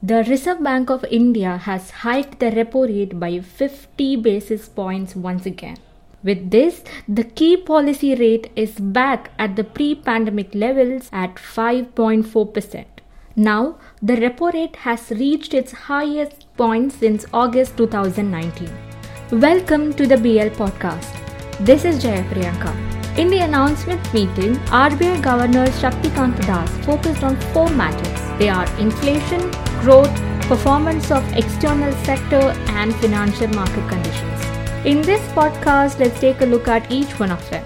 The Reserve Bank of India has hiked the repo rate by 50 basis points once again. With this, the key policy rate is back at the pre pandemic levels at 5.4%. Now, the repo rate has reached its highest point since August 2019. Welcome to the BL podcast. This is Jaya Priyanka. In the announcement meeting, RBI Governor Shaktikanta Das focused on four matters. They are inflation, growth, performance of external sector, and financial market conditions. In this podcast, let's take a look at each one of them.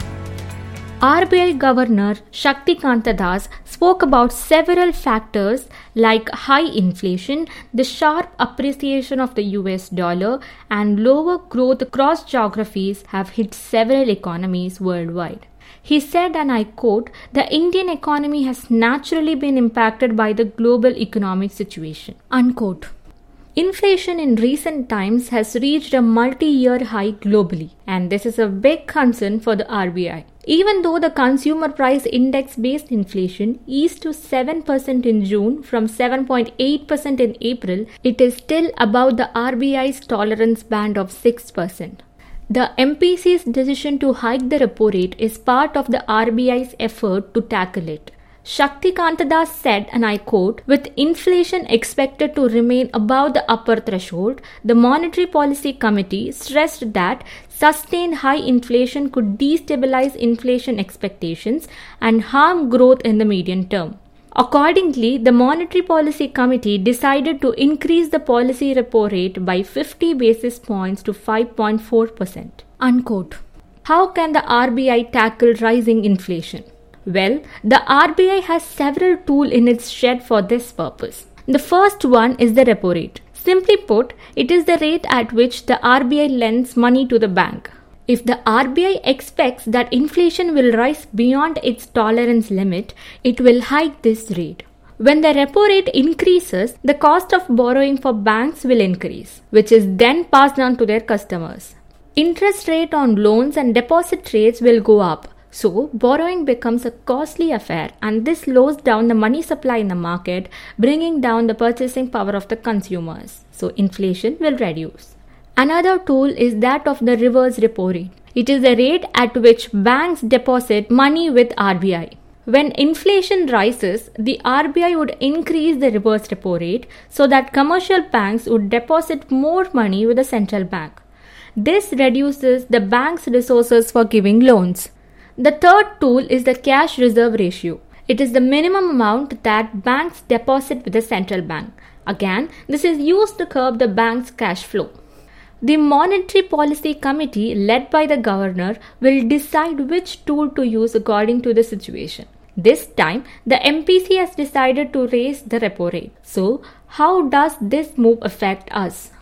RBI Governor Shaktikanta Das spoke about several factors like high inflation, the sharp appreciation of the US dollar, and lower growth across geographies have hit several economies worldwide. He said, and I quote, the Indian economy has naturally been impacted by the global economic situation. Unquote. Inflation in recent times has reached a multi year high globally, and this is a big concern for the RBI. Even though the consumer price index based inflation eased to 7% in June from 7.8% in April, it is still above the RBI's tolerance band of 6%. The MPC's decision to hike the repo rate is part of the RBI's effort to tackle it. Shaktikanta Das said, and I quote, with inflation expected to remain above the upper threshold, the Monetary Policy Committee stressed that sustained high inflation could destabilize inflation expectations and harm growth in the medium term. Accordingly, the Monetary Policy Committee decided to increase the policy repo rate by 50 basis points to 5.4%. Unquote. How can the RBI tackle rising inflation? Well, the RBI has several tools in its shed for this purpose. The first one is the repo rate. Simply put, it is the rate at which the RBI lends money to the bank. If the RBI expects that inflation will rise beyond its tolerance limit, it will hike this rate. When the repo rate increases, the cost of borrowing for banks will increase, which is then passed on to their customers. Interest rate on loans and deposit rates will go up, so, borrowing becomes a costly affair, and this slows down the money supply in the market, bringing down the purchasing power of the consumers. So, inflation will reduce. Another tool is that of the reverse repo rate. It is the rate at which banks deposit money with RBI. When inflation rises, the RBI would increase the reverse repo rate so that commercial banks would deposit more money with the central bank. This reduces the bank's resources for giving loans. The third tool is the cash reserve ratio. It is the minimum amount that banks deposit with the central bank. Again, this is used to curb the bank's cash flow. The Monetary Policy Committee, led by the governor, will decide which tool to use according to the situation. This time, the MPC has decided to raise the repo rate. So, how does this move affect us?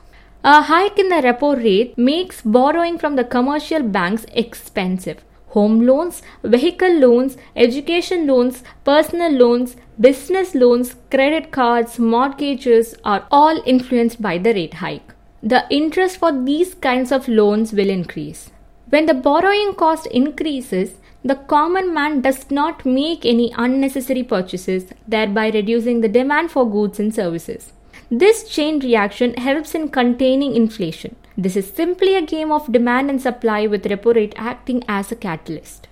A hike in the repo rate makes borrowing from the commercial banks expensive home loans, vehicle loans, education loans, personal loans, business loans, credit cards, mortgages are all influenced by the rate hike. The interest for these kinds of loans will increase. When the borrowing cost increases, the common man does not make any unnecessary purchases, thereby reducing the demand for goods and services. This chain reaction helps in containing inflation. This is simply a game of demand and supply with repo rate acting as a catalyst.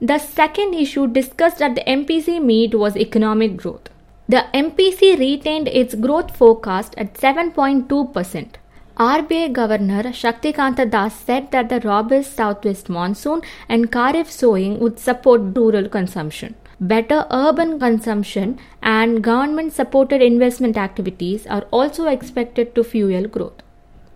The second issue discussed at the MPC meet was economic growth. The MPC retained its growth forecast at 7.2%. RBI Governor Shaktikanta Das said that the robust southwest monsoon and Kharif sowing would support rural consumption. Better urban consumption and government supported investment activities are also expected to fuel growth.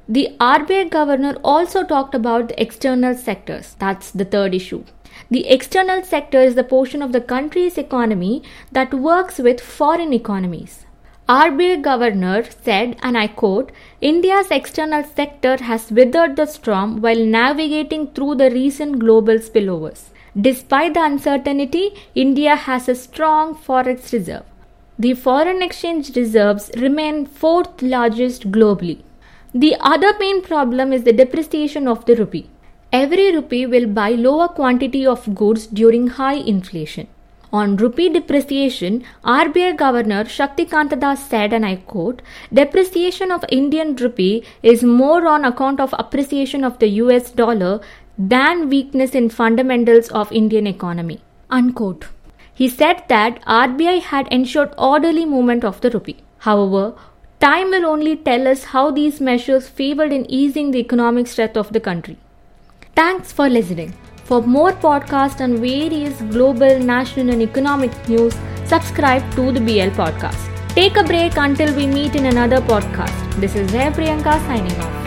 The RBI governor also talked about the external sectors. That's the third issue. The external sector is the portion of the country's economy that works with foreign economies. RBI governor said, and I quote, India's external sector has withered the storm while navigating through the recent global spillovers. Despite the uncertainty, India has a strong forex reserve. The foreign exchange reserves remain fourth largest globally. The other main problem is the depreciation of the rupee. Every rupee will buy lower quantity of goods during high inflation. On rupee depreciation, RBI Governor Shaktikanta Das said, and I quote, depreciation of Indian rupee is more on account of appreciation of the US dollar than weakness in fundamentals of Indian economy. Unquote. He said that RBI had ensured orderly movement of the rupee. However, time will only tell us how these measures favored in easing the economic stress of the country. Thanks for listening. For more podcasts on various global, national, and economic news, subscribe to the BL podcast. Take a break until we meet in another podcast. This is Jaya Priyanka signing off.